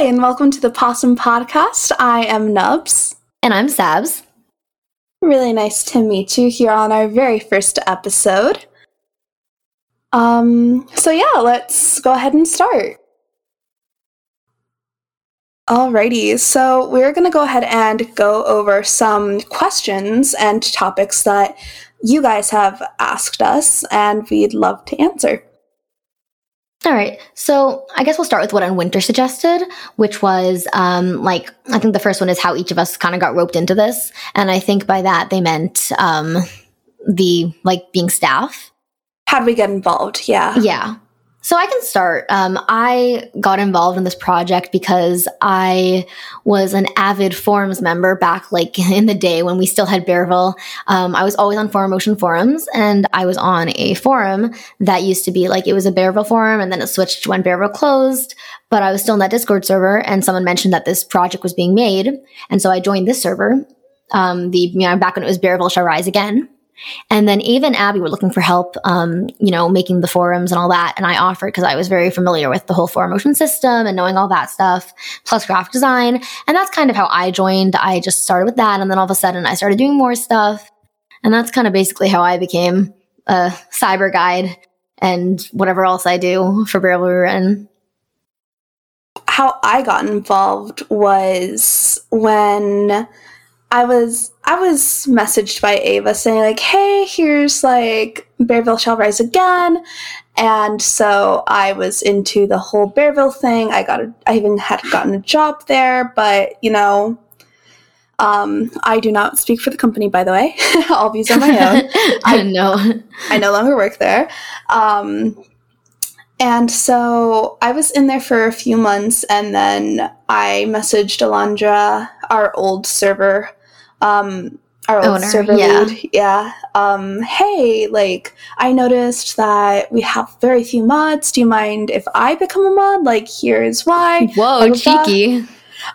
Hi, and welcome to the Possum Podcast. I am Nubs. And I'm Sabs. Really nice to meet you here on our very first episode. Um, so yeah, let's go ahead and start. Alrighty, so we're going to go ahead and go over some questions and topics that you guys have asked us, and we'd love to answer. All right. So I guess we'll start with what Unwinter suggested, which was um, like, I think the first one is how each of us kind of got roped into this. And I think by that they meant um, the like being staff. How would we get involved? Yeah. Yeah. So I can start. Um, I got involved in this project because I was an avid forums member back like in the day when we still had Bearville. Um, I was always on Forumotion forums and I was on a forum that used to be like, it was a Bearville forum and then it switched when Bearville closed, but I was still in that Discord server and someone mentioned that this project was being made. And so I joined this server. Um, the, you know, back when it was Bearville Shall Rise Again. And then Ava and Abby were looking for help, um, you know, making the forums and all that. And I offered because I was very familiar with the whole Forumotion system and knowing all that stuff, plus graphic design. And that's kind of how I joined. I just started with that. And then all of a sudden I started doing more stuff. And that's kind of basically how I became a cyber guide and whatever else I do for Bearville and how I got involved was when I was I was messaged by Ava saying like, "Hey, here's like Bearville shall rise again," and so I was into the whole Bearville thing. I got a, I even had gotten a job there, but you know, um, I do not speak for the company, by the way. All views on my own. I know. I no longer work there. Um, and so I was in there for a few months, and then I messaged Alondra, our old server um, our Owner, server yeah. lead, yeah. Um, hey, like I noticed that we have very few mods. Do you mind if I become a mod? Like, here's why. Whoa, cheeky.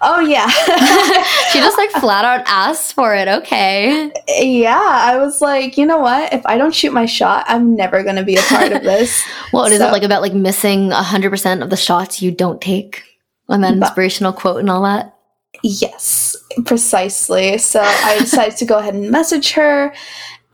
Oh yeah. she just like flat out asked for it. Okay. Yeah, I was like, you know what? If I don't shoot my shot, I'm never going to be a part of this. what so. is it like about like missing 100% of the shots you don't take? And then inspirational quote and all that? Yes, precisely. So I decided to go ahead and message her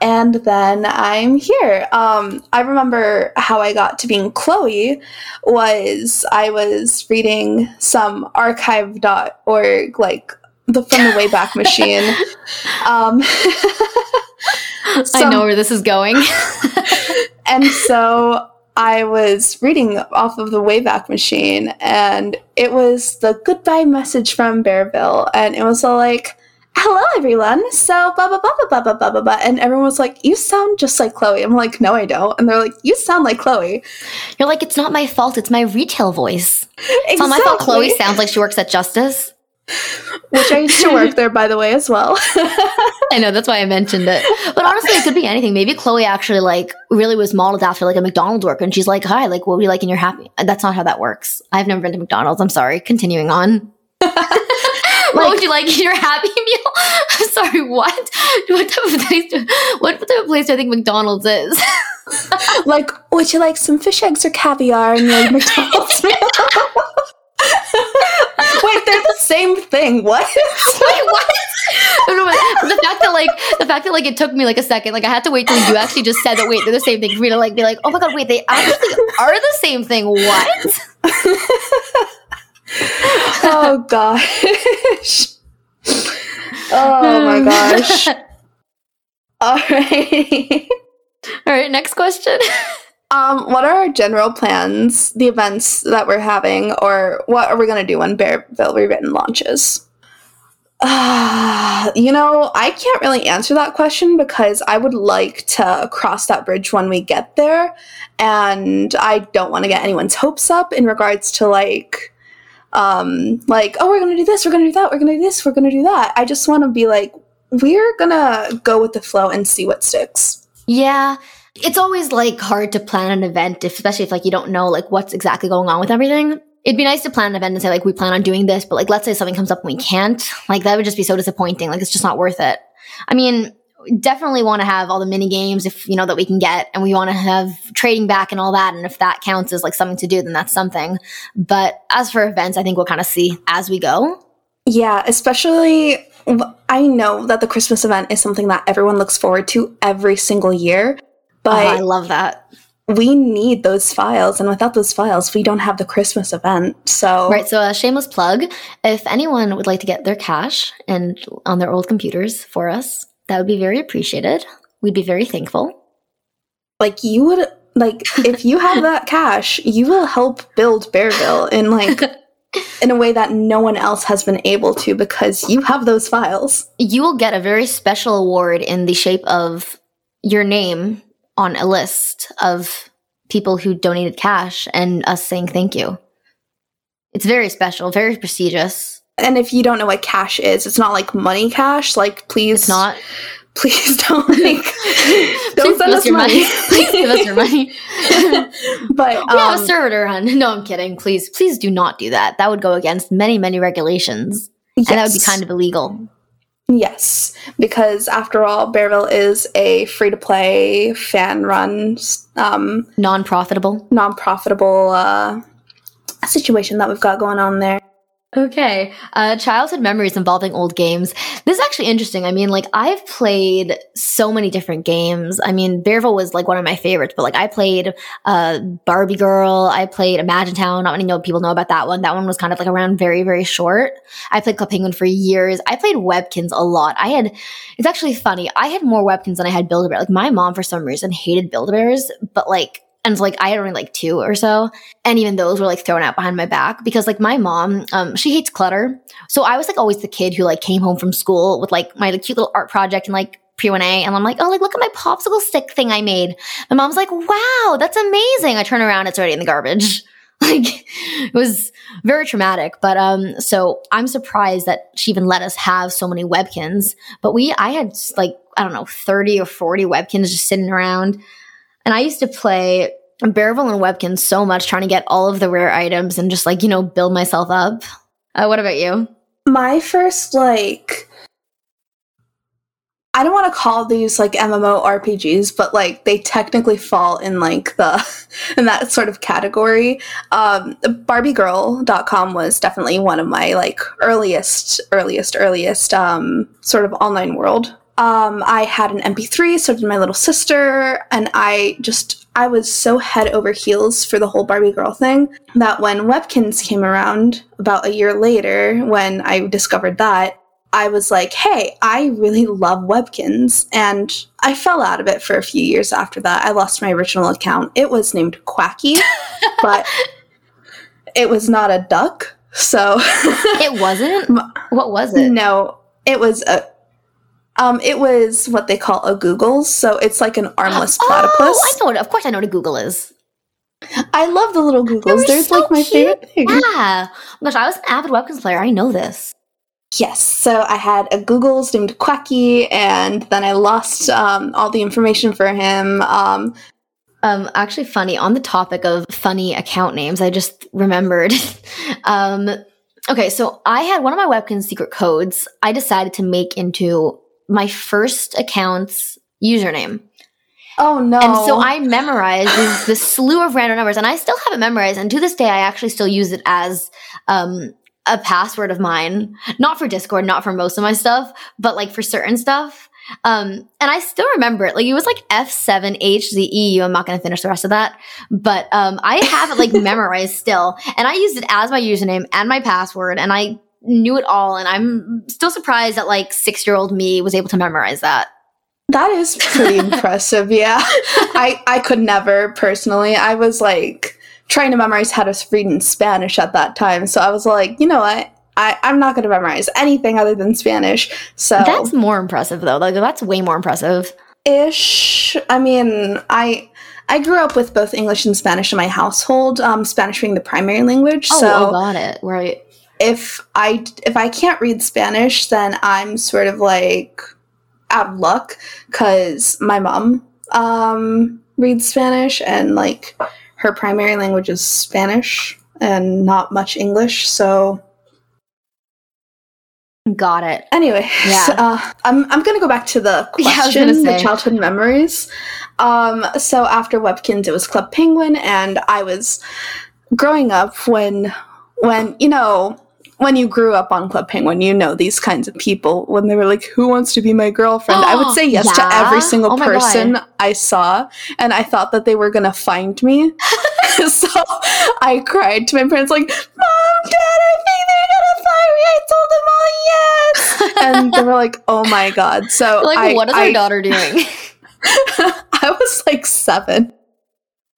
and then I'm here. Um, I remember how I got to being Chloe was I was reading some archive.org, like the from the Wayback Machine. Um, some, I know where this is going. and so I was reading off of the Wayback Machine, and it was the goodbye message from Bearville, and it was all like, "Hello, everyone." So blah blah blah blah blah blah blah blah, and everyone was like, "You sound just like Chloe." I'm like, "No, I don't," and they're like, "You sound like Chloe." You're like, "It's not my fault. It's my retail voice. Exactly. It's not my fault." Chloe sounds like she works at Justice. Which I used to work there, by the way, as well. I know that's why I mentioned it. But honestly, it could be anything. Maybe Chloe actually like really was modeled after like a McDonald's worker, and she's like, "Hi, like, what would you like?" And you're happy. That's not how that works. I've never been to McDonald's. I'm sorry. Continuing on. what would you like in your happy meal? I'm sorry, what? What type of place do, what type of place do I think McDonald's is? like, would you like some fish eggs or caviar in your McDonald's meal? Wait, they're the same thing. What? Wait, what? Oh, the fact that like the fact that like it took me like a second, like I had to wait till you actually just said that. Wait, they're the same thing for me to like be like, oh my god, wait, they actually are the same thing. What? oh gosh. Oh my um, gosh. All right. All right. Next question. Um, what are our general plans, the events that we're having, or what are we going to do when Bearville Rewritten launches? Uh, you know, I can't really answer that question because I would like to cross that bridge when we get there. And I don't want to get anyone's hopes up in regards to like, um, like, oh, we're going to do this, we're going to do that, we're going to do this, we're going to do that. I just want to be like, we're going to go with the flow and see what sticks. Yeah. It's always like hard to plan an event, especially if like you don't know like what's exactly going on with everything. It'd be nice to plan an event and say like we plan on doing this, but like let's say something comes up and we can't, like that would just be so disappointing. Like it's just not worth it. I mean, definitely want to have all the mini games if you know that we can get and we want to have trading back and all that and if that counts as like something to do then that's something but as for events i think we'll kind of see as we go yeah especially i know that the christmas event is something that everyone looks forward to every single year but oh, i love that we need those files and without those files we don't have the christmas event so right so a shameless plug if anyone would like to get their cache and on their old computers for us that would be very appreciated. We'd be very thankful. Like you would like if you have that cache, you will help build Bearville in like in a way that no one else has been able to because you have those files. You will get a very special award in the shape of your name on a list of people who donated cache and us saying thank you. It's very special, very prestigious and if you don't know what cache is, it's not like money cash. Like, please, it's not. Please don't like. don't send us, money. money. please give us your money. but um, we have a um, server on. No, I'm kidding. Please, please do not do that. That would go against many, many regulations, yes. and that would be kind of illegal. Yes, because after all, Bearville is a free to play, fan run, um, non profitable, non profitable uh, situation that we've got going on there. Okay. Uh, childhood memories involving old games. This is actually interesting. I mean, like, I've played so many different games. I mean, Bearville was like one of my favorites, but like, I played uh, Barbie Girl. I played Imagine Town. Not many know, people know about that one. That one was kind of like around very, very short. I played Club Penguin for years. I played Webkinz a lot. I had, it's actually funny. I had more Webkinz than I had Build-A-Bear. Like, my mom, for some reason, hated Build-A-Bears, but like, and like I had only like two or so, and even those were like thrown out behind my back because like my mom, um, she hates clutter, so I was like always the kid who like came home from school with like my like, cute little art project and like pre-1A, and I'm like, oh, like look at my popsicle stick thing I made. My mom's like, wow, that's amazing. I turn around, it's already in the garbage. like it was very traumatic but um so i'm surprised that she even let us have so many webkinz. but we i had like i don't know 30 or 40 webkinz just sitting around and I used to play Bearville and Webkinz so much, trying to get all of the rare items and just like, you know, build myself up. Uh, what about you? My first, like, I don't want to call these like MMO RPGs, but like they technically fall in like the in that sort of category. Um BarbieGirl.com was definitely one of my like earliest, earliest, earliest um sort of online world um, I had an MP3, so did my little sister, and I just I was so head over heels for the whole Barbie girl thing that when Webkinz came around about a year later, when I discovered that, I was like, hey, I really love Webkinz. And I fell out of it for a few years after that. I lost my original account. It was named Quacky, but it was not a duck. So it wasn't? What was it? No, it was a um, it was what they call a Google, so it's like an armless platypus. oh, platypus. I know it. Of course, I know what a Google is. I love the little Googles. They're, so like my cute. favorite thing. Yeah. Oh gosh, I was an avid Webkinz player. I know this. Yes. So I had a Googles named Quacky, and then I lost um, all the information for him. Um, um, actually, funny on the topic of funny account names, I just remembered. um, okay, so I had one of my Webkinz secret codes. I decided to make into my first account's username. Oh no. And so I memorized this slew of random numbers and I still have it memorized. And to this day, I actually still use it as um, a password of mine. Not for Discord, not for most of my stuff, but like for certain stuff. Um, and I still remember it. Like it was like F7HZE. I'm not going to finish the rest of that, but um, I have it like memorized still. And I used it as my username and my password. And I knew it all. And I'm still surprised that like six year old me was able to memorize that. That is pretty impressive. Yeah. I, I could never personally. I was like trying to memorize how to read in Spanish at that time. So I was like, you know what? I, I'm not going to memorize anything other than Spanish. So that's more impressive, though. Like that's way more impressive. Ish. I mean, I I grew up with both English and Spanish in my household. Um, Spanish being the primary language. Oh, so oh, got it. Right if I if I can't read Spanish, then I'm sort of like out of luck because my mom um, reads Spanish and like her primary language is Spanish and not much English. So Got it. Anyway, Yeah. uh, I'm I'm gonna go back to the Yeah, question, gonna the childhood memories. Um, so after Webkinz, it was Club Penguin, and I was growing up when when you know when you grew up on Club Penguin, you know these kinds of people when they were like, "Who wants to be my girlfriend?" I would say yes to every single Oh person God. I saw, and I thought that they were gonna find me. so I cried to my parents like, "Mom, Dad, I think they're gonna find me." I told them all yes, and they were like, "Oh my god!" So like, I, what is I, our daughter doing? I was like seven.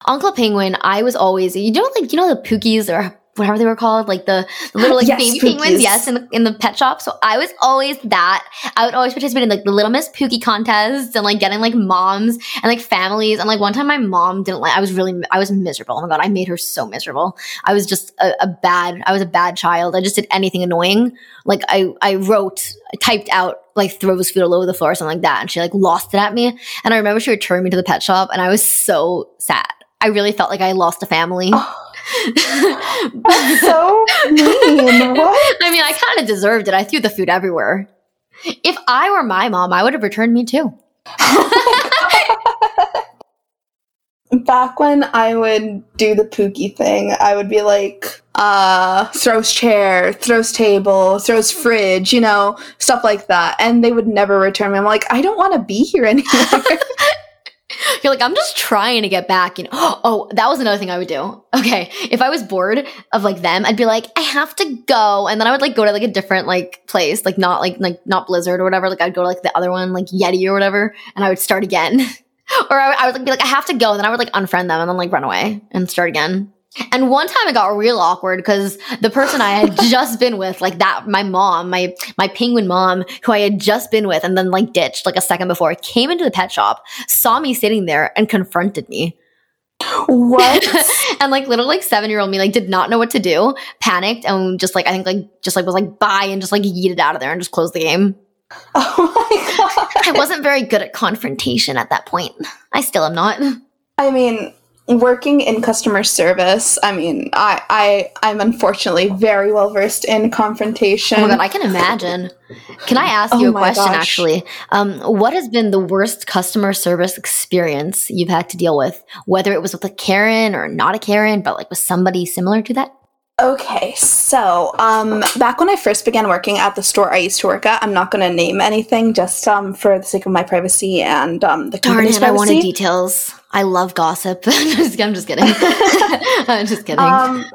On Club Penguin, I was always you know like you know the Pookies or whatever they were called, like the, the little like Yes, baby Pookies. penguins, yes, in the in the pet shop. So I was always that. I would always participate in like the Little Miss Pookie contests and like getting like moms and like families. And like one time, my mom didn't like. I was really I was miserable. Oh my god, I made her so miserable. I was just a, a bad. I was a bad child. I just did anything annoying. Like I I wrote, I typed out like throw his feet all over the floor or something like that, and she like lost it at me. And I remember she returned me to the pet shop, and I was so sad. I really felt like I lost a family. Oh. That's so mean. What? I mean, I kind of deserved it. I threw the food everywhere. If I were my mom, I would have returned me too. Back when I would do the Pookie thing, I would be like, uh, throws chair, throws table, throws fridge, you know, stuff like that. And they would never return me. I'm like, I don't want to be here anymore. You're like, I'm just trying to get back. You know, oh, that was another thing I would do. Okay, if I was bored of like them, I'd be like, I have to go, and then I would like go to like a different like place, like not like like not Blizzard or whatever. Like I'd go to like the other one, like Yeti or whatever, and I would start again. or I, would- I would like be like, I have to go, and then I would like unfriend them and then like run away and start again. And one time it got real awkward because the person I had just been with, like that, my mom, my my penguin mom, who I had just been with and then like ditched like a second before, came into the pet shop, saw me sitting there, and confronted me. what? and like little like seven year old me like did not know what to do, panicked, and just like I think like just like was like bye and just like yeeted out of there and just closed the game. Oh my god. I wasn't very good at confrontation at that point. I still am not. I mean, working in customer service, I mean, I, I I'm unfortunately very well versed in confrontation. Oh my god, I can imagine. Can I ask Oh you a question gosh. actually? Um, what has been the worst customer service experience you've had to deal with? Whether it was with a Karen or not a Karen, but like with somebody similar to that? Okay, so um, back when I first began working at the store I used to work at, I'm not going to name anything just um, for the sake of my privacy and um, the Darn company's it, I wanted details. I love gossip. I'm just I'm just kidding. I'm just kidding. Um,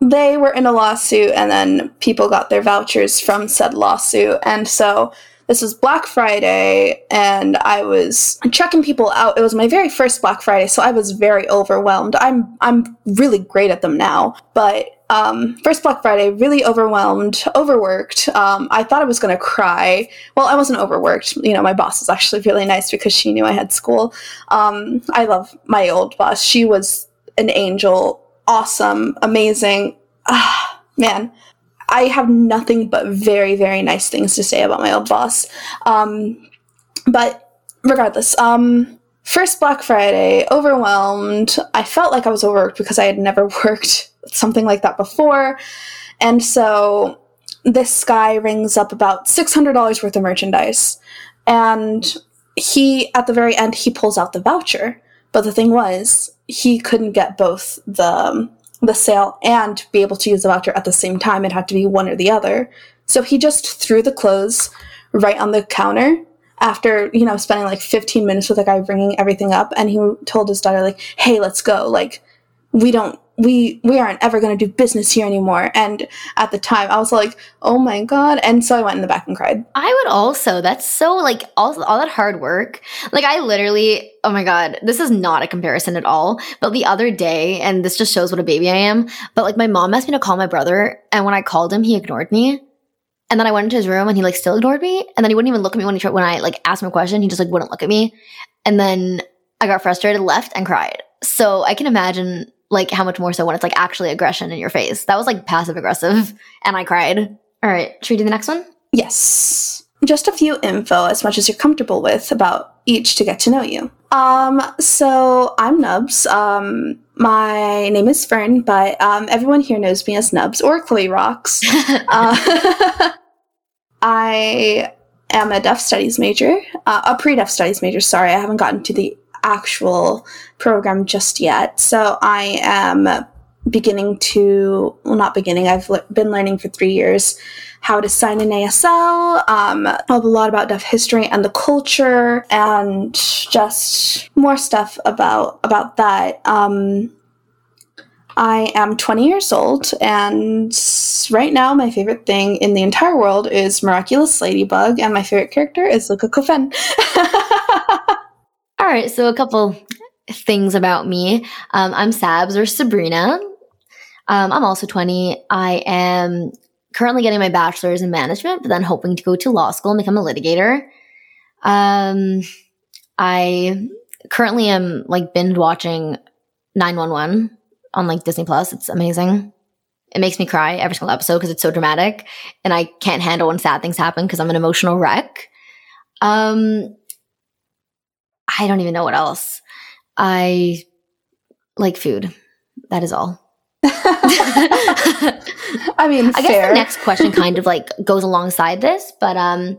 they were in a lawsuit, and then people got their vouchers from said lawsuit, and so this was Black Friday, and I was checking people out. It was my very first Black Friday, so I was very overwhelmed. I'm I'm really great at them now, but um, first Black Friday, really overwhelmed, overworked. Um, I thought I was gonna cry. Well, I wasn't overworked. You know, my boss was actually really nice because she knew I had school. Um, I love my old boss. She was an angel, awesome, amazing. Ah, man, I have nothing but very, very nice things to say about my old boss. Um, but regardless, um, first Black Friday, overwhelmed. I felt like I was overworked because I had never worked something like that before. And so this guy rings up about $600 worth of merchandise. And he, at the very end, he pulls out the voucher. But the thing was, he couldn't get both the the sale and be able to use the voucher at the same time. It had to be one or the other. So he just threw the clothes right on the counter after, you know, spending like 15 minutes with the guy bringing everything up. And he told his daughter, like, hey, let's go. Like, we don't, we, we aren't ever going to do business here anymore. And at the time, I was like, oh my God. And so I went in the back and cried. I would also. That's so like all all that hard work. Like I literally. Oh my god, this is not a comparison at all. But the other day, and this just shows what a baby I am. But like my mom asked me to call my brother, and when I called him, he ignored me. And then I went into his room, and he like still ignored me. And then he wouldn't even look at me when he tried, when I like asked him a question. He just like wouldn't look at me. And then I got frustrated, left, and cried. So I can imagine like how much more so when it's like actually aggression in your face. That was like passive aggressive, and I cried. All right, should we do the next one? Yes. Just a few info, as much as you're comfortable with, about each to get to know you. Um, so I'm Nubs. Um, my name is Fern, but um, everyone here knows me as Nubs or Chloe Rocks. uh, I am a deaf studies major, uh, a pre deaf studies major. Sorry, I haven't gotten to the actual program just yet. So I am beginning to, well, not beginning, I've le- been learning for three years how to sign an ASL, um, a lot about deaf history and the culture, and just more stuff about about that. Um, I am 20 years old, and right now, my favorite thing in the entire world is Miraculous Ladybug, and my favorite character is Luka Couffaine. All right, so a couple things about me. Um, I'm Sabs or Sabrina. Um, I'm also 20. I am currently getting my bachelor's in management, but then hoping to go to law school and become a litigator. Um, I currently am like binge watching 911 on like Disney Plus. It's amazing. It makes me cry every single episode because it's so dramatic, and I can't handle when sad things happen because I'm an emotional wreck. Um, I don't even know what else. I like food. That is all. I mean, I guess the next question kind of like goes alongside this, but um,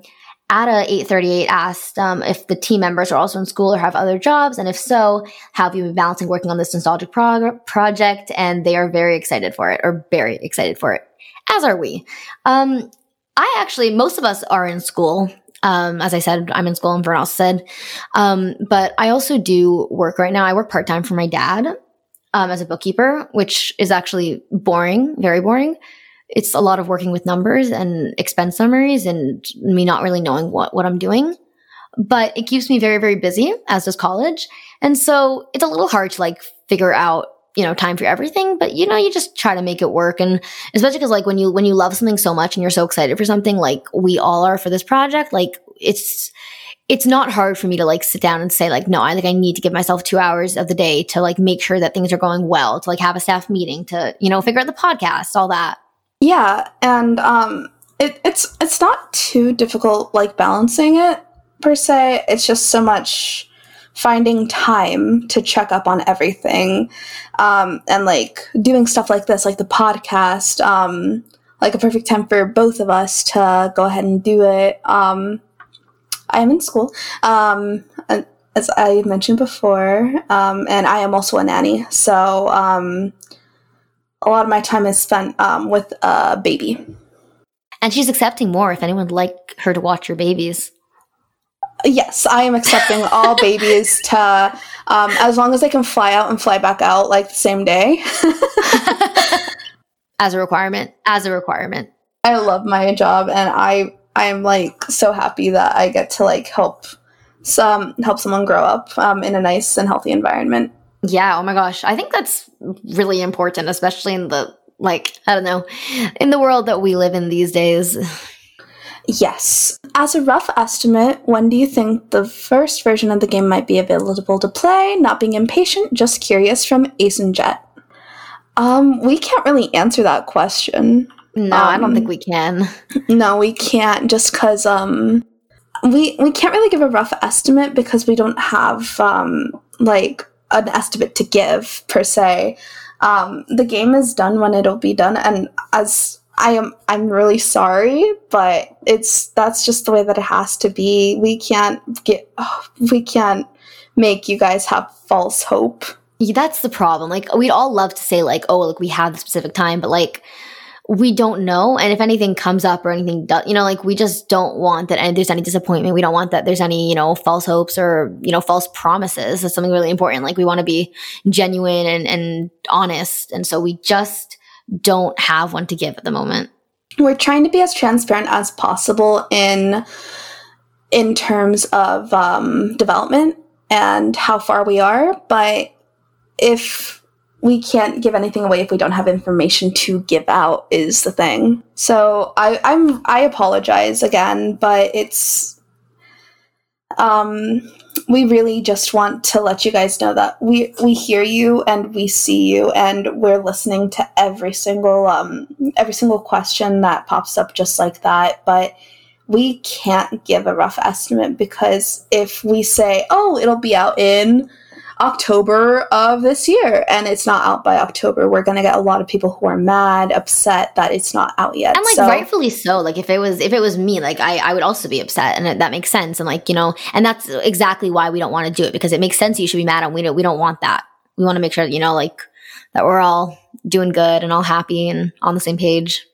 Ada eight thirty eight asked um, if the team members are also in school or have other jobs, and if so, how have you been balancing working on this nostalgic prog- project? And they are very excited for it, or very excited for it, as are we. Um, I actually, most of us are in school. Um, as I said, I'm in school, and Fern said, um, but I also do work right now. I work part time for my dad um, as a bookkeeper, which is actually boring, very boring it's a lot of working with numbers and expense summaries and me not really knowing what, what I'm doing. But it keeps me very, very busy, as does college. And so it's a little hard to like figure out, you know, time for everything, but you know, you just try to make it work. And especially because like when you, when you love something so much and you're so excited for something, like we all are for this project, like it's, it's not hard for me to like sit down and say like no i like i need to give myself two hours of the day to like make sure that things are going well to like have a staff meeting to you know figure out the podcast all that yeah, and um, it, it's it's not too difficult like balancing it per se. It's just so much finding time to check up on everything, um, and like doing stuff like this, like the podcast, um, like a perfect time for both of us to go ahead and do it. Um, I am in school. Um, as I mentioned before, um, and I am also a nanny. So um, a lot of my time is spent um, with a baby. And she's accepting more if anyone would like her to watch your babies. Yes, I am accepting all babies to, um, as long as they can fly out and fly back out like the same day. as a requirement. As a requirement. I love my job, and I I am like so happy that I get to like help some help someone grow up um, in a nice and healthy environment. Yeah, oh my gosh. I think that's really important, especially in the, like, I don't know, in the world that we live in these days. Yes. As a rough estimate, when do you think the first version of the game might be available to play? Not being impatient, just curious from Ace and Jet. Um, we can't really answer that question. No, um, I don't think um, we can. No, we can't just cuz um we we can't really give a rough estimate because we don't have um like an estimate to give per se. Um, the game is done when it'll be done, and as I am, I'm really sorry, but it's that's just the way that it has to be. We can't get, oh, we can't make you guys have false hope. Yeah, that's the problem. Like we'd all love to say like, oh, like we have the specific time, but like we don't know. And if anything comes up or anything does, you know, like we just don't want that and there's any disappointment. We don't want that there's any, you know, false hopes or, you know, false promises. That's something really important. Like we want to be genuine and, and honest. And so we just don't have one to give at the moment. We're trying to be as transparent as possible in in terms of um, development and how far we are. But if we can't give anything away if we don't have information to give out is the thing. So I, I'm I apologize again, but it's um we really just want to let you guys know that we we hear you and we see you and we're listening to every single um every single question that pops up just like that, but we can't give a rough estimate because if we say, "Oh, it'll be out in October of this year, and it's not out by October. We're gonna get a lot of people who are mad, upset that it's not out yet. and like so, rightfully so like if it was if it was me like i i would also be upset and that makes sense and like you know and that's exactly why we don't want to do it because it makes sense you should be mad and we don't we don't want that we want to make sure you know like that we're all doing good and all happy and on the same page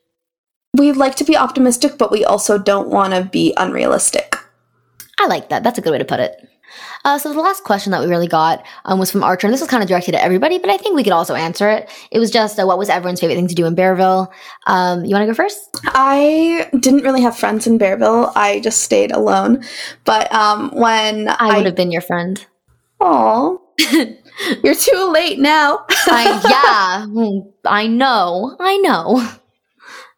we'd like to be optimistic, but we also don't want to be unrealistic. i like that that's a good way to put it uh, so the last question that we really got um, was from Archer, and this was kind of directed at everybody, but I think we could also answer it. It was just, uh, what was everyone's favorite thing to do in Bearville? Um, you want to go first? I didn't really have friends in Bearville. I just stayed alone. But um, when I I, would have been your friend. oh, you're too late now. I, yeah, I know, I know.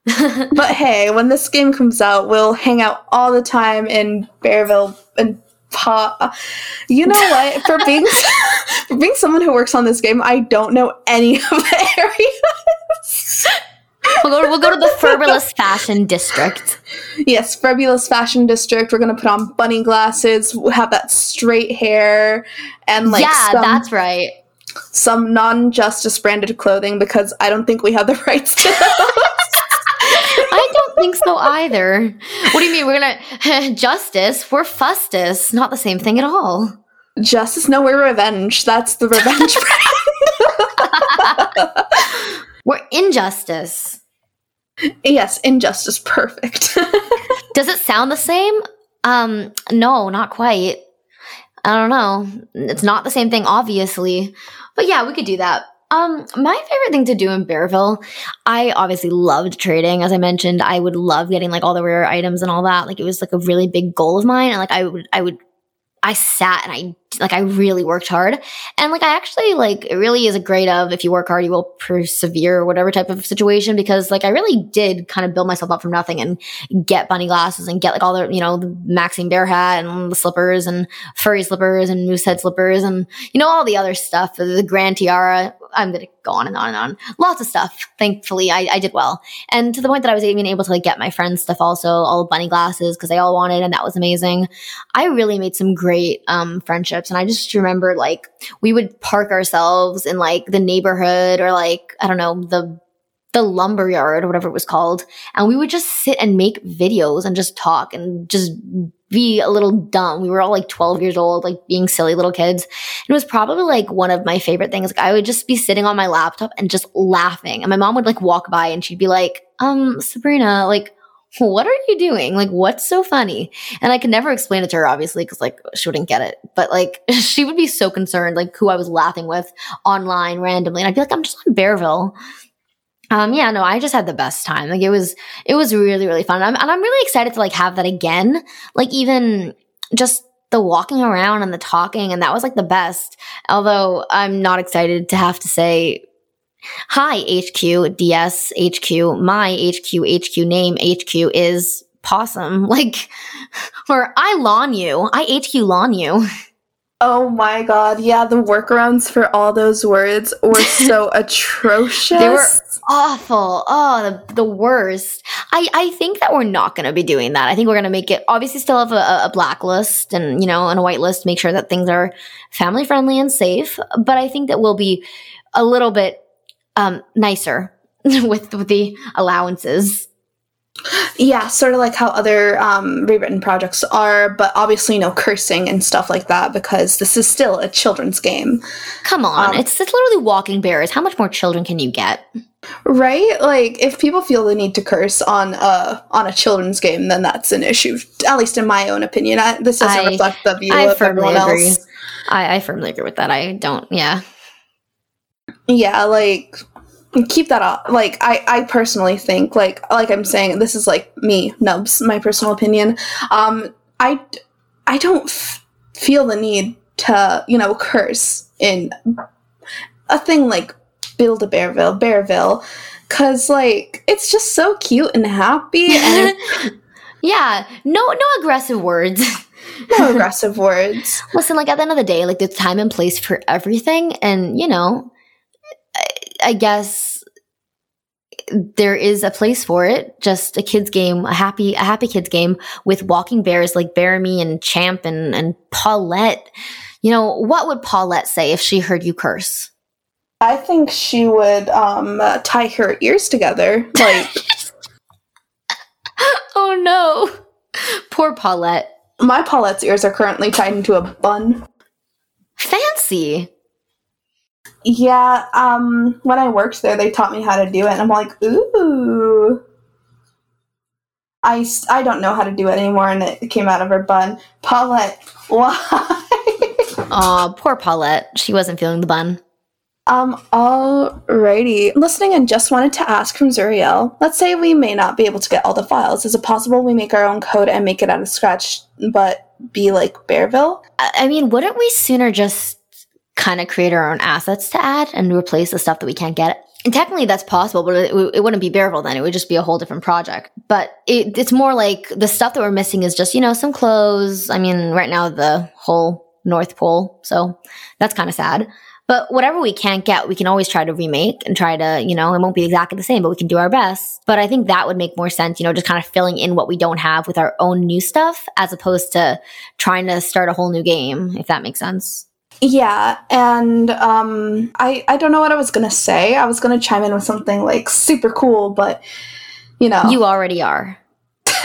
but hey, when this game comes out, we'll hang out all the time in Bearville and pop. You know what? For being for being someone who works on this game, I don't know any of the areas. We'll go, we'll go to the Fabulous Fashion District. yes, fabulous fashion district. We're gonna put on bunny glasses, have that straight hair, and like yeah, some, that's right. some non-justice branded clothing because I don't think we have the rights to. I don't think so either. What do you mean? We're gonna justice? We're fustus. Not the same thing at all. Justice, no, we're revenge. That's the revenge brand. We're injustice. yes, injustice, perfect. Does it sound the same? Um, no, not quite. I don't know. It's not the same thing, obviously. But yeah, we could do that. Um, my favorite thing to do in Bearville, I obviously loved trading. As I mentioned, I would love getting like all the rare items and all that. Like it was like a really big goal of mine. And like I would, I would, I sat and I like I really worked hard. And like I actually like it really is a grade of if you work hard, you will persevere or whatever type of situation. Because like I really did kind of build myself up from nothing and get bunny glasses and get like all the, you know, the Maxine Bear hat and the slippers and furry slippers and moose head slippers and, you know, all the other stuff, the grand tiara. I'm to go on and on and on. Lots of stuff. Thankfully, I, I did well. And to the point that I was even able to like get my friends stuff also, all bunny glasses because they all wanted and that was amazing. I really made some great um, friendships. And I just remember like we would park ourselves in like the neighborhood or like, I don't know, the the lumber yard or whatever it was called. And we would just sit and make videos and just talk and just be a little dumb. We were all like 12 years old, like being silly little kids. It was probably like one of my favorite things. Like I would just be sitting on my laptop and just laughing. And my mom would like walk by and she'd be like, um, Sabrina, like, what are you doing? Like, what's so funny? And I could never explain it to her, obviously, because like she wouldn't get it. But like, she would be so concerned, like who I was laughing with online randomly. And I'd be like, I'm just on Bearville. Um, yeah, no, I just had the best time. Like it was, it was really, really fun. I'm, and I'm really excited to like have that again. Like even just the walking around and the talking, and that was like the best. Although I'm not excited to have to say, hi, HQ, DS, HQ, my HQ, HQ name, HQ is possum. Like, or I lawn you, I HQ lawn you. oh my god, yeah, the workarounds for all those words were so atrocious. They were awful. Oh, the, the worst. I, I think that we're not going to be doing that. I think we're going to make it obviously still have a, a blacklist and, you know, and a whitelist, make sure that things are family friendly and safe. But I think that we'll be a little bit um, nicer with, with the allowances. Yeah, sort of like how other um, rewritten projects are, but obviously no cursing and stuff like that because this is still a children's game, Come on. Um, it's, it's literally walking bears. How much more children can you get? right? Like if people feel the need to curse on a on a children's game, then that's an issue. At least in my own opinion, I, this doesn't I- reflect the view I of firmly everyone agree. else. I, I firmly agree with that. I don't, yeah. Yeah, like keep that up. Like I, I personally think like like I'm saying this is like me nubs my personal opinion. Um, I I don't f- feel the need to you know curse in a thing like Build a Bearville Bearville. Cause like it's just so cute and happy and yeah. No, no aggressive words. no aggressive words. Listen, like at the end of the day, like there's time and place for everything, and you know, I, guess there is a place for it. Just a kids game, a happy, a happy kids game with walking bears like Bearemy and Champ and and Paulette. you know, what would Paulette say if she heard you curse? I think she would um, uh, tie her ears together. Like, oh no. Poor Paulette. my Paulette's ears are currently tied into a bun. Fancy. Yeah, um, when I worked there, they taught me how to do it, and I'm like, ooh. I, I don't know how to do it anymore, and it came out of her bun. Paulette, why? Aw, poor Paulette. She wasn't feeling the bun. um, alrighty. Listening and just wanted to ask from Zuriel. Let's say we may not be able to get all the files. Is it possible we make our own code and make it out of scratch, but be like Bearville? I I mean, wouldn't we sooner just kind of create our own assets to add and replace the stuff that we can't get? And technically, that's possible, but it, wouldn't be Bearville then. It would just be a whole different project. But it, it's more like the stuff that we're missing is just, you know, some clothes. I mean, right now, the whole North Pole. So that's kind of sad. But whatever we can't get, we can always try to remake and try to, you know, it won't be exactly the same, but we can do our best. But I think that would make more sense, you know, just kind of filling in what we don't have with our own new stuff as opposed to trying to start a whole new game, if that makes sense. Yeah, and um, I I don't know what I was gonna say. I was gonna chime in with something like super cool, but you know, You already are.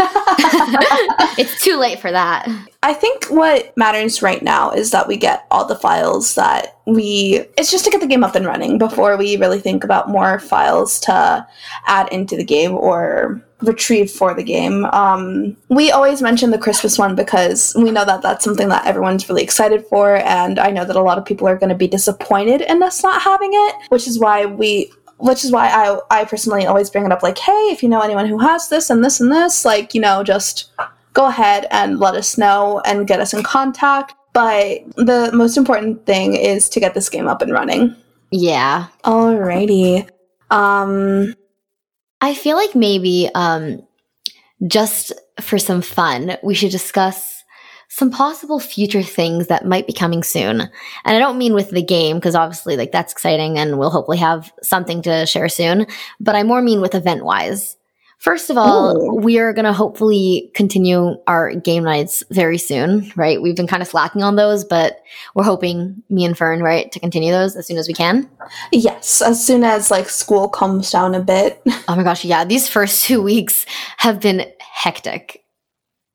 it's too late for that. I think what matters right now is that we get all the files that we. It's just to get the game up and running before we really think about more files to add into the game or retrieve for the game. Um, we always mention the Christmas one because we know that that's something that everyone's really excited for, and I know that a lot of people are going to be disappointed in us not having it, which is why we which is why I I personally always bring it up like, hey, if you know anyone who has this and this and this, like, you know, just go ahead and let us know and get us in contact. But the most important thing is to get this game up and running. Yeah. Alrighty. Um I feel like maybe um, just for some fun, we should discuss some possible future things that might be coming soon. And I don't mean with the game, because obviously, like, that's exciting and we'll hopefully have something to share soon. But I more mean with event wise. First of all, Ooh. we are going to hopefully continue our game nights very soon, right? We've been kind of slacking on those, but we're hoping, me and Fern, right, to continue those as soon as we can. yes, as soon as like school calms down a bit. Oh my gosh, yeah, these first two weeks have been hectic.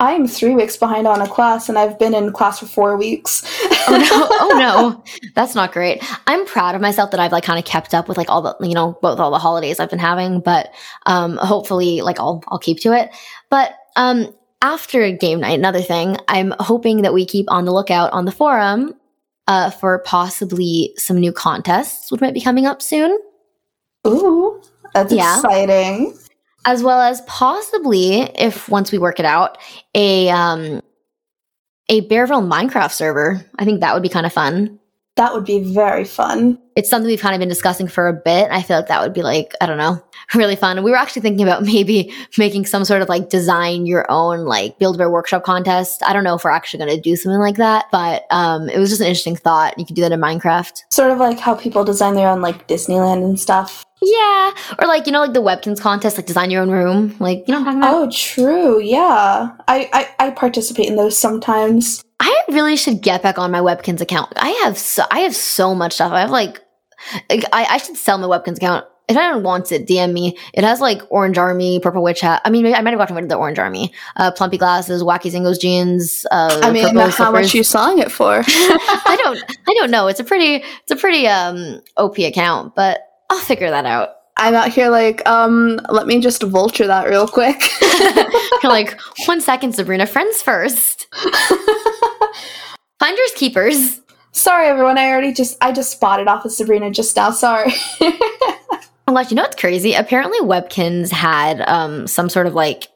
I'm three weeks behind on a class and I've been in class for four weeks. Oh no, oh no, that's not great. I'm proud of myself that I've like kind of kept up with like all the, you know, both all the holidays I've been having, but um, hopefully like I'll, I'll keep to it. But um, after game night, another thing, I'm hoping that we keep on the lookout on the forum uh, for possibly some new contests, which might be coming up soon. Ooh, that's Yeah. exciting. As well as possibly if once we work it out a um a Bearville Minecraft server. I think that would be kind of fun. That would be very fun. It's something we've kind of been discussing for a bit. I feel like that would be like, I don't know, really fun. We were actually thinking about maybe making some sort of like design your own like Build a Bear workshop contest. I don't know if we're actually going to do something like that, but um, it was just an interesting thought. You could do that in Minecraft. Sort of like how people design their own like Disneyland and stuff. Yeah. Or like, you know, like the Webkinz contest, like design your own room. Like, you know what I'm talking about? Oh, true. Yeah, I, I I participate in those sometimes. I really should get back on my Webkinz account. I have so I have so much stuff. I have like, I, I should sell my Webkinz account. If anyone wants it, DM me. It has like Orange Army, Purple Witch Hat. I mean, I might have gotten rid of the Orange Army. Uh, Plumpy glasses, Wacky Zingos jeans. Uh, I mean, how much slippers. you selling it for? I don't. I don't know. It's a pretty. It's a pretty um OP account, but I'll figure that out. I'm out here like, um, let me just vulture that real quick. You're like one second, Sabrina. Friends first. Finders keepers. Sorry, everyone. I already just I just spotted off of Sabrina just now. Sorry. Unless you know what's crazy? Apparently, Webkinz had um, some sort of like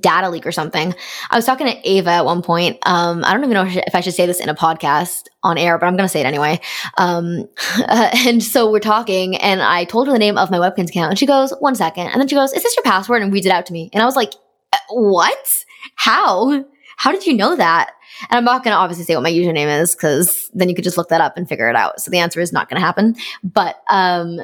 data leak or something. I was talking to Ava at one point. Um, I don't even know if I should say this in a podcast on air, but I'm going to say it anyway. Um, and so we're talking, and I told her the name of my Webkinz account, and she goes, "One second. and then she goes, "Is this your password?" and reads it out to me, and I was like, "Uh, "What? How? How did you know that?" And I'm not going to obviously say what my username is because then you could just look that up and figure it out. So the answer is not going to happen. But um,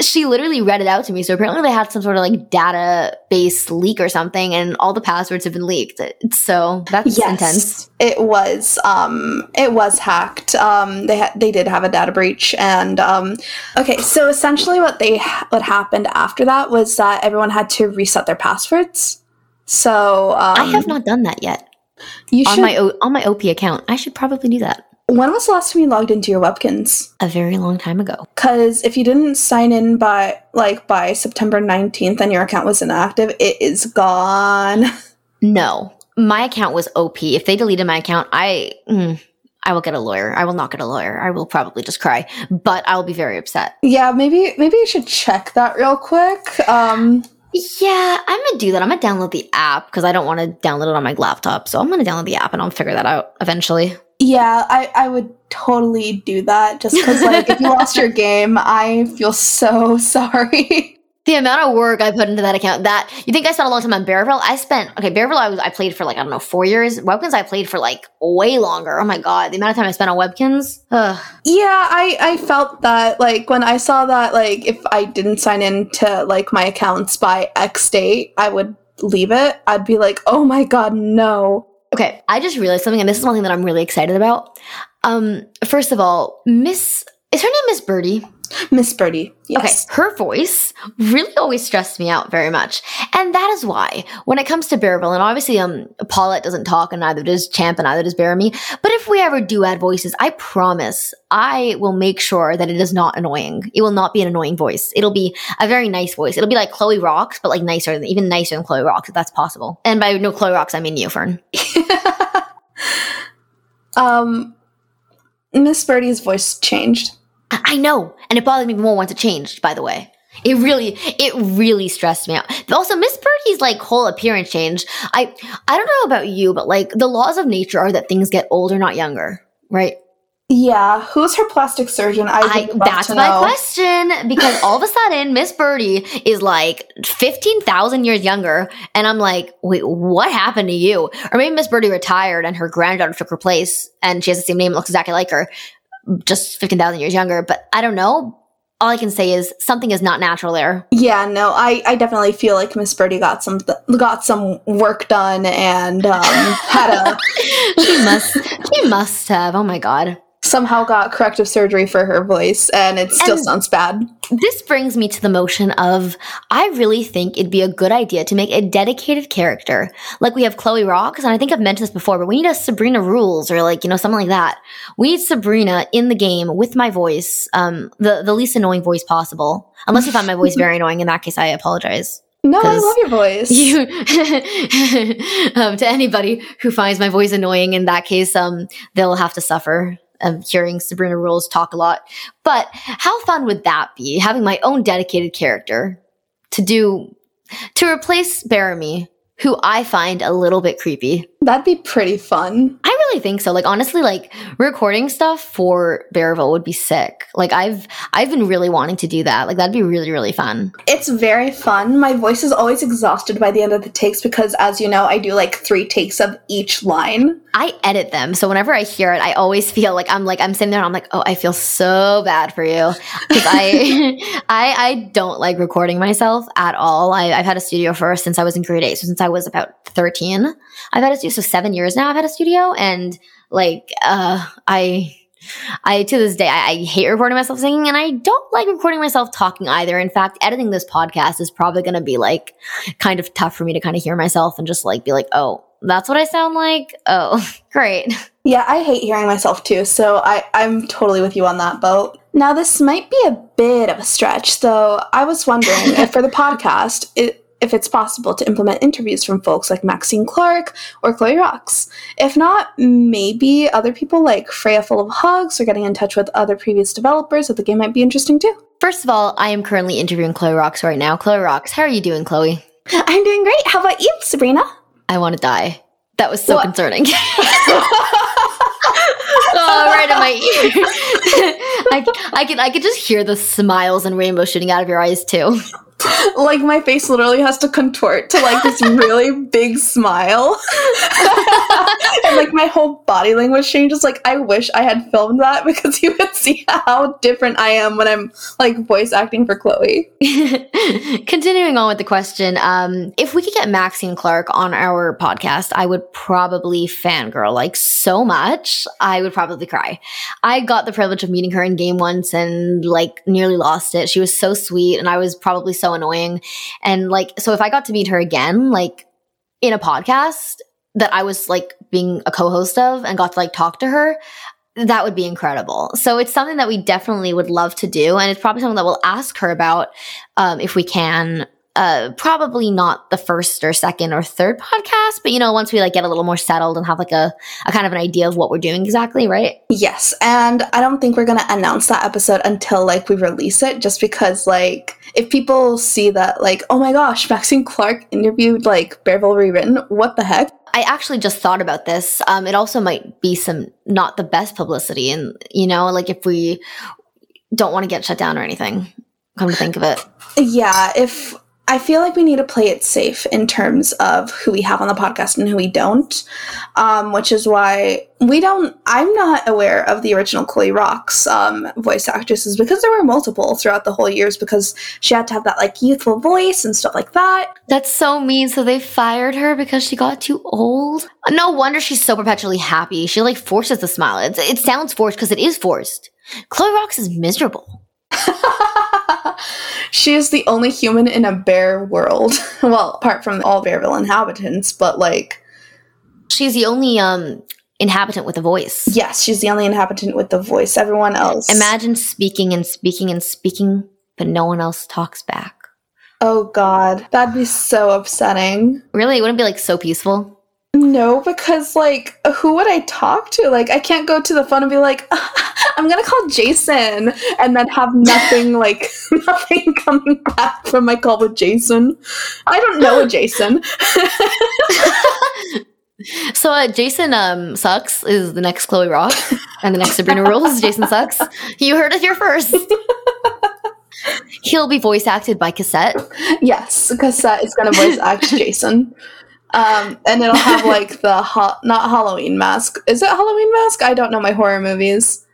she literally read it out to me. So apparently they had some sort of like database leak or something, and all the passwords have been leaked. So that's yes, intense. It was um it was hacked. Um they ha- they did have a data breach and um okay, so essentially what they what happened after that was that everyone had to reset their passwords. So um, I have not done that yet. You on should. my o- on my OP account. I should probably do that. When was the last time you logged into your Webkinz? A very long time ago. Because if you didn't sign in by like by September nineteenth and your account was inactive, it is gone. No, my account was OP. If they deleted my account, I mm, I will get a lawyer. I will not get a lawyer. I will probably just cry, but I will be very upset. Yeah, maybe maybe you should check that real quick. Um, Yeah, I'm gonna do that. I'm gonna download the app because I don't want to download it on my laptop. So I'm gonna download the app and I'll figure that out eventually. Yeah, I I would totally do that just because like if you lost your game, I feel so sorry. The amount of work I put into that account, that you think I spent a long time on Bearville? I spent okay, Bearville I was I played for like I don't know four years. Webkinz I played for like way longer. Oh my god, the amount of time I spent on Webkinz. Ugh. Yeah, I I felt that like when I saw that like if I didn't sign in to like my accounts by X date, I would leave it. I'd be like, "Oh my god, no." Okay, I just realized something, and this is one thing that I'm really excited about. Um, first of all, Miss is her name Miss Birdie? Miss Birdie. Yes. Okay, her voice really always stressed me out very much. And that is why, when it comes to Bearville, and obviously um Paulette doesn't talk and neither does Champ and neither does Bearemy, but if we ever do add voices, I promise I will make sure that it is not annoying. It will not be an annoying voice. It'll be a very nice voice. It'll be like Chloe Rocks, but like nicer, than even nicer than Chloe Rocks, if that's possible. And by no Chloe Rocks, I mean you, Fern. um Miss Birdie's voice changed. I know, and it bothered me more once it changed. By the way, it really, it really stressed me out. Also, Miss Birdie's like whole appearance changed. I, I don't know about you, but like the laws of nature are that things get older, not younger, right? Yeah, who's her plastic surgeon? I, I, that's my know. question because all of a sudden Miss Birdie is like 15,000 years younger. And I'm like, wait, what happened to you? Or maybe Miss Birdie retired and her granddaughter took her place and she has the same name, looks exactly like her, just 15,000 years younger. But I don't know. All I can say is something is not natural there. Yeah, no, I, I definitely feel like Miss Birdie got some got some work done and um, had a she must, she must have. Oh my God. Somehow got corrective surgery for her voice, and it still And- sounds bad. This brings me to the motion of I really think it'd be a good idea to make a dedicated character. Like we have Chloe Rocks, and I think I've mentioned this before, but we need a Sabrina Rules or like, you know, something like that. We need Sabrina in the game with my voice, um, the, the least annoying voice possible. Unless you find my voice very annoying. In that case, I apologize. No, I love your voice. You, um, to anybody who finds my voice annoying, in that case, um, they'll have to suffer. Um, hearing Sabrina Rules talk a lot, but how fun would that be? Having my own dedicated character to do to replace Bearemy, who I find a little bit creepy. That'd be pretty fun. I really think so. Like honestly, like recording stuff for Bearville would be sick. Like I've I've been really wanting to do that. Like that'd be really really fun. It's very fun. My voice is always exhausted by the end of the takes because, as you know, I do like three takes of each line. I edit them, so whenever I hear it, I always feel like I'm like I'm sitting there and I'm like, oh, I feel so bad for you because I, I I don't like recording myself at all. I, I've had a studio for since I was in grade eight, so since I was about thirteen, I've had a studio. So seven years now, I've had a studio, and like uh, I. I to this day I, I hate recording myself singing and I don't like recording myself talking either. In fact, editing this podcast is probably gonna be like kind of tough for me to kind of hear myself and just like be like, oh, that's what I sound like? Oh, great. Yeah, I hate hearing myself too, so I, I'm totally with you on that boat. Now, this might be a bit of a stretch, so I was wondering if for the podcast, it, if it's possible to implement interviews from folks like Maxine Clark or Chloe Rocks. If not, maybe other people like Freya Full of Hugs or getting in touch with other previous developers of the game might be interesting too. First of all, I am currently interviewing Chloe Rocks right now. Chloe Rocks, how are you doing, Chloe? I'm doing great. How about you, Sabrina? I want to die. That was so What? concerning. oh, right in my ear. I, I could I could just hear the smiles and rainbow shooting out of your eyes too. like my face literally has to contort to like this really big smile. and like my whole body language changes. Like I wish I had filmed that because you would see how different I am when I'm like voice acting for Chloe. Continuing on with the question, um, if we could get Maxine Clark on our podcast, I would probably fangirl like so much. I would probably cry. I got the privilege of meeting her in game once and like nearly lost it. She was so sweet and I was probably so annoying. And like, so if I got to meet her again, like in a podcast that I was like being a co-host of and got to like talk to her, that would be incredible. So it's something that we definitely would love to do. And it's probably something that we'll ask her about um, if we can uh, probably not the first or second or third podcast, but you know, once we like get a little more settled and have like a, a kind of an idea of what we're doing exactly, right? Yes, and I don't think we're gonna announce that episode until like we release it, just because like if people see that like oh my gosh, Maxine Clark interviewed like Bearville rewritten, what the heck? I actually just thought about this. Um, it also might be some not the best publicity, and you know, like if we don't want to get shut down or anything. Come to think of it. Yeah, if I feel like we need to play it safe in terms of who we have on the podcast and who we don't, um, which is why we don't. I'm not aware of the original Chloe Rock's um, voice actresses because there were multiple throughout the whole years because she had to have that like youthful voice and stuff like that. That's so mean. So they fired her because she got too old. No wonder she's so perpetually happy. She like forces the smile. It's, it sounds forced because it is forced. Chloe Rocks is miserable. she is the only human in a bear world. well, apart from all Bearville inhabitants, but like she's the only um inhabitant with a voice. Yes, she's the only inhabitant with the voice. Everyone else. Imagine speaking and speaking and speaking, but no one else talks back. Oh god, that'd be so upsetting. Really? It wouldn't be like so peaceful? No, because like who would I talk to? Like I can't go to the phone and be like, I'm gonna call Jason and then have nothing like nothing coming back from my call with Jason. I don't know a Jason. so uh, Jason um sucks is the next Chloe Rock and the next Sabrina Rules Jason sucks. You heard it here first. He'll be voice acted by Cassette. Yes, Cassette is gonna voice act Jason. Um, and it'll have like the ho- not Halloween mask. Is it Halloween mask? I don't know my horror movies.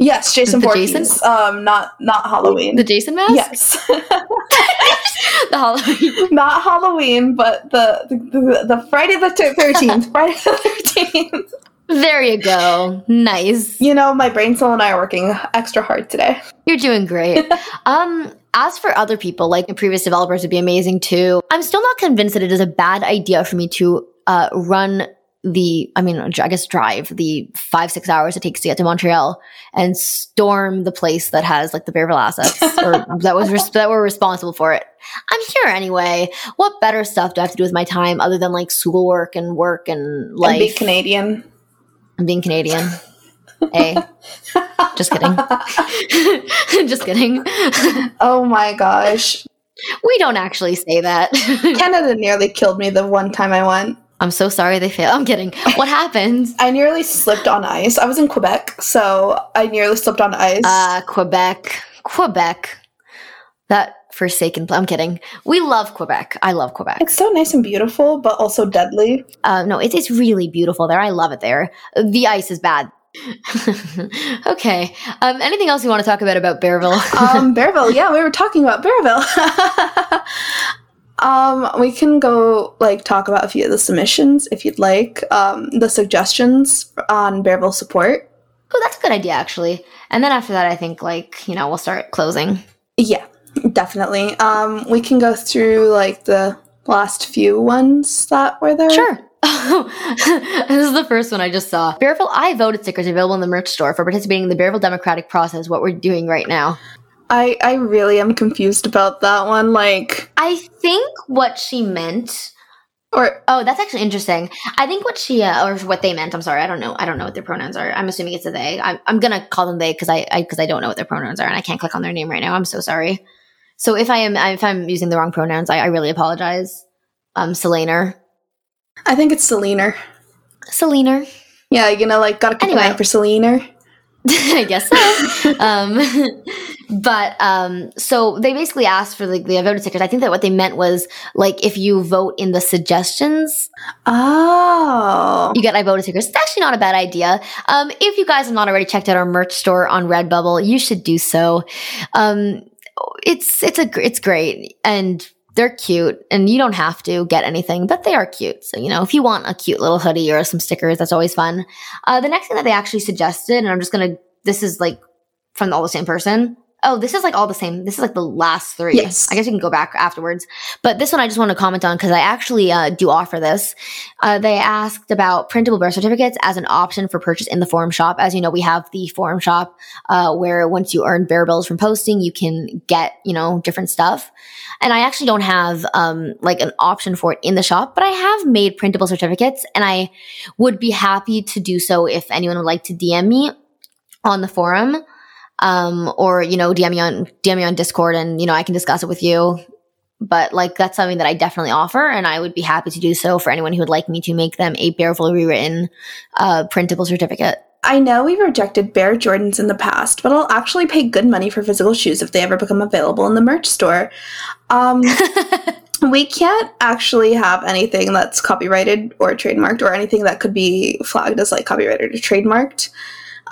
Yes, Jason Voorhees. Jason? Um, not not Halloween. The Jason mask. Yes. the Halloween. Not Halloween, but the the, the Friday the Thirteenth. Friday the Thirteenth. There you go. Nice. You know, my brain cell and I are working extra hard today. You're doing great. um, as for other people, like previous developers would be amazing too. I'm still not convinced that it is a bad idea for me to uh, run the, I mean, I guess drive the five, six hours it takes to get to Montreal and storm the place that has like the Bearville assets or that was, res- that were responsible for it. I'm here anyway. What better stuff do I have to do with my time other than like schoolwork and work and life? And be Canadian. I'm being Canadian. Hey, just kidding. just kidding. Oh my gosh. We don't actually say that. Canada nearly killed me the one time I went. I'm so sorry they failed. I'm kidding. What happened? I nearly slipped on ice. I was in Quebec, so I nearly slipped on ice. Uh, Quebec. Quebec. That forsaken. place. I'm kidding. We love Quebec. I love Quebec. It's so nice and beautiful, but also deadly. Uh, no, it's it's really beautiful there. I love it there. The ice is bad. okay. Um, anything else you want to talk about about Bearville? um, Bearville. Yeah, we were talking about Bearville. um, we can go like talk about a few of the submissions if you'd like. Um, the suggestions on Bearville support. Oh, that's a good idea, actually. And then after that, I think like you know we'll start closing. Yeah, definitely. Um, we can go through like the last few ones that were there. Sure. this is the first one I just saw. Bearville I voted stickers available in the merch store for participating in the Bearville democratic process. What we're doing right now. I I really am confused about that one. Like I think what she meant or oh, that's actually interesting. I think what she uh, or what they meant. I'm sorry, I don't know. I don't know what their pronouns are. I'm assuming it's a they. I'm, I'm gonna call them they because I because I, I, don't know what their pronouns are and I can't click on their name right now. I'm so sorry. So if I am if I'm using the wrong pronouns, I, I really apologize. Um, Selena. I think it's Selena. Selena. Yeah, you know, like got a anyway. for Selena. I guess so. um, but um, so they basically asked for like the voted stickers. I think that what they meant was like if you vote in the suggestions, Oh. you get I voted stickers. It's actually not a bad idea. Um, if you guys have not already checked out our merch store on Redbubble, you should do so. Um, it's it's a it's great and they're cute and you don't have to get anything, but they are cute. So you know if you want a cute little hoodie or some stickers, that's always fun. Uh, the next thing that they actually suggested, and I'm just gonna this is like from all the same person. Oh, this is like all the same. This is like the last three. Yes. I guess you can go back afterwards. But this one I just want to comment on because I actually uh, do offer this. Uh, they asked about printable birth certificates as an option for purchase in the forum shop. As you know, we have the forum shop uh, where once you earn bear bills from posting, you can get you know different stuff. And I actually don't have um, like an option for it in the shop, but I have made printable certificates, and I would be happy to do so if anyone would like to DM me on the forum um, or you know DM me on DM me on Discord, and you know I can discuss it with you. But like that's something that I definitely offer, and I would be happy to do so for anyone who would like me to make them a Bearville rewritten uh, printable certificate. I know we've rejected Bear Jordans in the past, but I'll actually pay good money for physical shoes if they ever become available in the merch store. Um, we can't actually have anything that's copyrighted or trademarked or anything that could be flagged as like copyrighted or trademarked.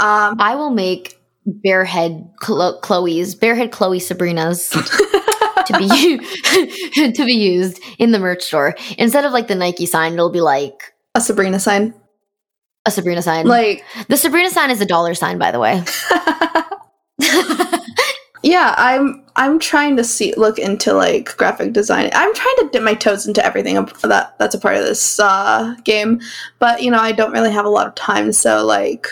Um, I will make barehead Chlo- Chloe's barehead Chloe Sabrina's to be u- to be used in the merch store instead of like the Nike sign. It'll be like a Sabrina sign. a Sabrina sign. Like, the Sabrina sign is a dollar sign, by the way. yeah, I'm I'm trying to see look into like graphic design. I'm trying to dip my toes into everything that that's a part of this uh, game, but you know I don't really have a lot of time, so like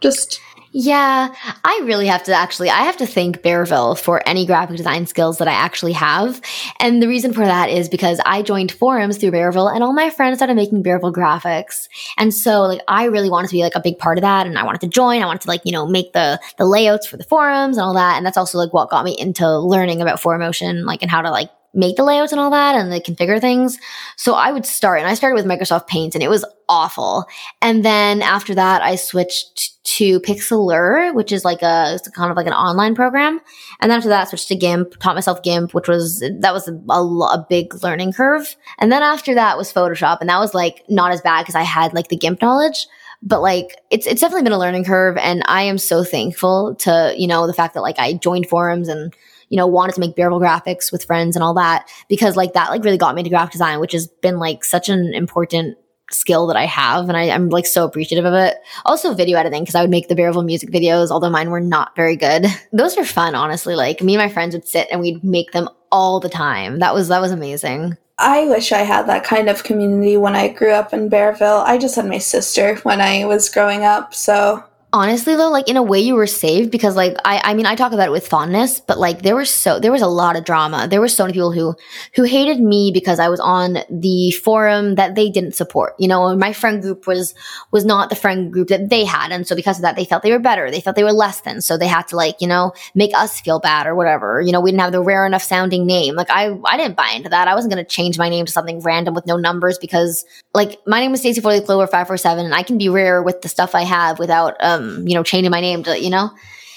just Yeah, I really have to actually, I have to thank Bearville for any graphic design skills that I actually have. And the reason for that is because I joined forums through Bearville and all my friends started making Bearville graphics. And so like I really wanted to be like a big part of that and I wanted to join. I wanted to like, you know, make the the layouts for the forums and all that. And that's also like what got me into learning about Forumotion, like and how to like make the layouts and all that and the configure things. So I would start and I started with Microsoft Paint and it was awful. And then after that I switched to Pixlr, which is like a kind of like an online program. And then after that I switched to GIMP, taught myself GIMP, which was that was a, a, a big learning curve. And then after that was Photoshop and that was like not as bad because I had like the GIMP knowledge but like it's it's definitely been a learning curve and I am so thankful to, you know, the fact that like I joined forums and you know, wanted to make Bearville graphics with friends and all that because like that like really got me into graphic design, which has been like such an important skill that I have and I, I'm like so appreciative of it. Also video editing because I would make the Bearville music videos, although mine were not very good. Those are fun, honestly. Like me and my friends would sit and we'd make them all the time. That was that was amazing. I wish I had that kind of community when I grew up in Bearville. I just had my sister when I was growing up, so honestly though like in a way you were saved because like i i mean i talk about it with fondness but like there was so there was a lot of drama. There were so many people who who hated me because i was on the forum that they didn't support you know? My friend group was was not the friend group that they had and so because of that they felt they were better. They felt they were less than so they had to like you know make us feel bad or whatever. You know we didn't have the rare enough sounding name. Like i i didn't buy into that. I wasn't going to change my name to something random with no numbers because like my name is Stacey Foley Clover five four seven, and I can be rare with the stuff I have without um Um, you know changing my name to you know,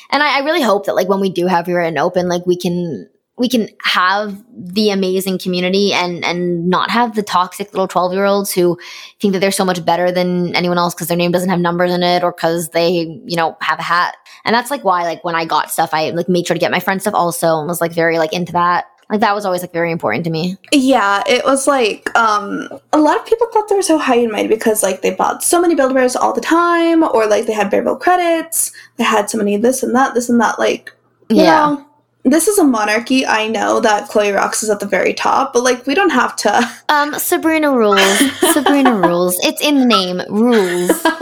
and I, I really hope that like when we do have Rare and Open, like we can we can have the amazing community and and not have the toxic little 12 year olds who think that they're so much better than anyone else because their name doesn't have numbers in it or because they you know have a hat. And that's like why like when i got stuff i like made sure to get my friend stuff also and was like very like into that like that was always like very important to me Yeah, it was like um a lot of people thought they were so high in mighty because like they bought so many Build Bears all the time, or like they had Bearville credits, they had so many this and that, this and that. Like, you Yeah. know, this is a monarchy. I know that Chloe Rocks is at the very top, but like we don't have to. Um, Sabrina rules. Sabrina rules. It's in the name. Rules.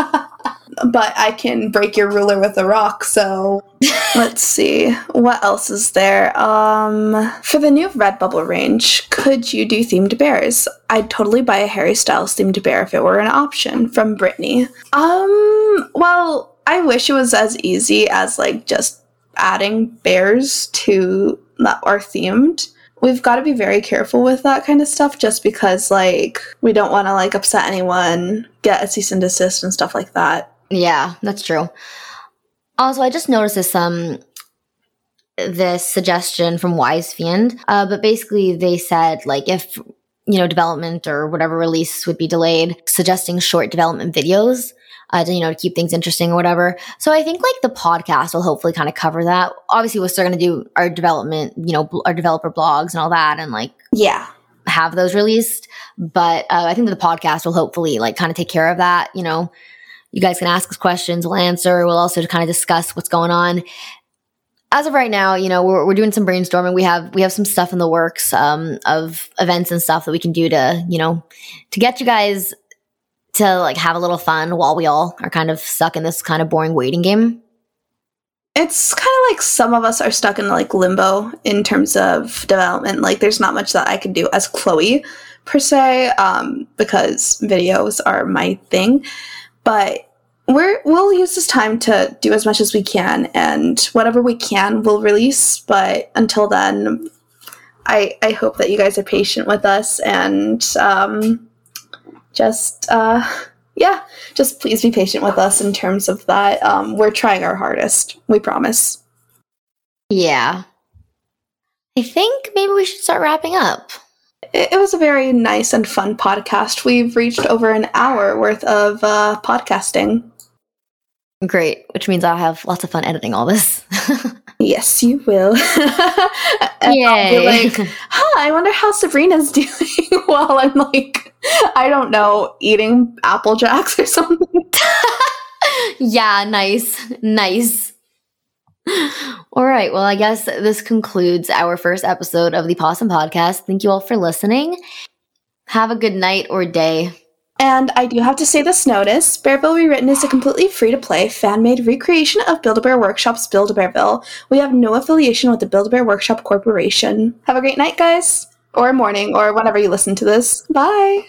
but I can break your ruler with a rock. So let's see what else is there. Um, for the new Redbubble range, could you do themed bears? I'd totally buy a Harry Styles themed bear if it were an option. From Brittany. Um, well, I wish it was as easy as like just adding bears to that are themed. We've got to be very careful with that kind of stuff just because like we don't want to like upset anyone, get a cease and desist and stuff like that. Yeah, that's true. Also, I just noticed this. Um, this suggestion from Wise Fiend, uh, but basically they said like if you know development or whatever release would be delayed, suggesting short development videos. Uh, to, you know, to keep things interesting or whatever. So I think like the podcast will hopefully kind of cover that. Obviously, we're still going to do our development, you know, bl- our developer blogs and all that, and like Yeah. have those released. But uh, I think that the podcast will hopefully like kind of take care of that. You know, you guys can ask us questions, we'll answer. We'll also kind of discuss what's going on. As of right now, you know, we're, we're doing some brainstorming. We have we have some stuff in the works um, of events and stuff that we can do to you know to get you guys to like have a little fun while we all are kind of stuck in this kind of boring waiting game. It's kind of like some of us are stuck in like limbo in terms of development. Like, there's not much that I can do as Chloe per se, um, because videos are my thing. But we're we'll use this time to do as much as we can, and whatever we can, we'll release. But until then, I I hope that you guys are patient with us and um, just uh, yeah, just please be patient with us in terms of that. Um, we're trying our hardest. We promise. Yeah, I think maybe we should start wrapping up. It, it was a very nice and fun podcast. We've reached over an hour worth of uh, podcasting. Great, which means I'll have lots of fun editing all this. Yes, you will. And I'll be Yay. like, huh, I wonder how Sabrina's doing while I'm like, I don't know, eating Apple Jacks or something. yeah, nice. Nice. All right. Well, I guess this concludes our first episode of the Possum Podcast. Thank you all for listening. Have a good night or day. And I do have to say this notice Bearville Rewritten is a completely free to play, fan made recreation of Build a Bear Workshop's Build a Bearville. We have no affiliation with the Build a Bear Workshop Corporation. Have a great night, guys, or morning, or whenever you listen to this. Bye.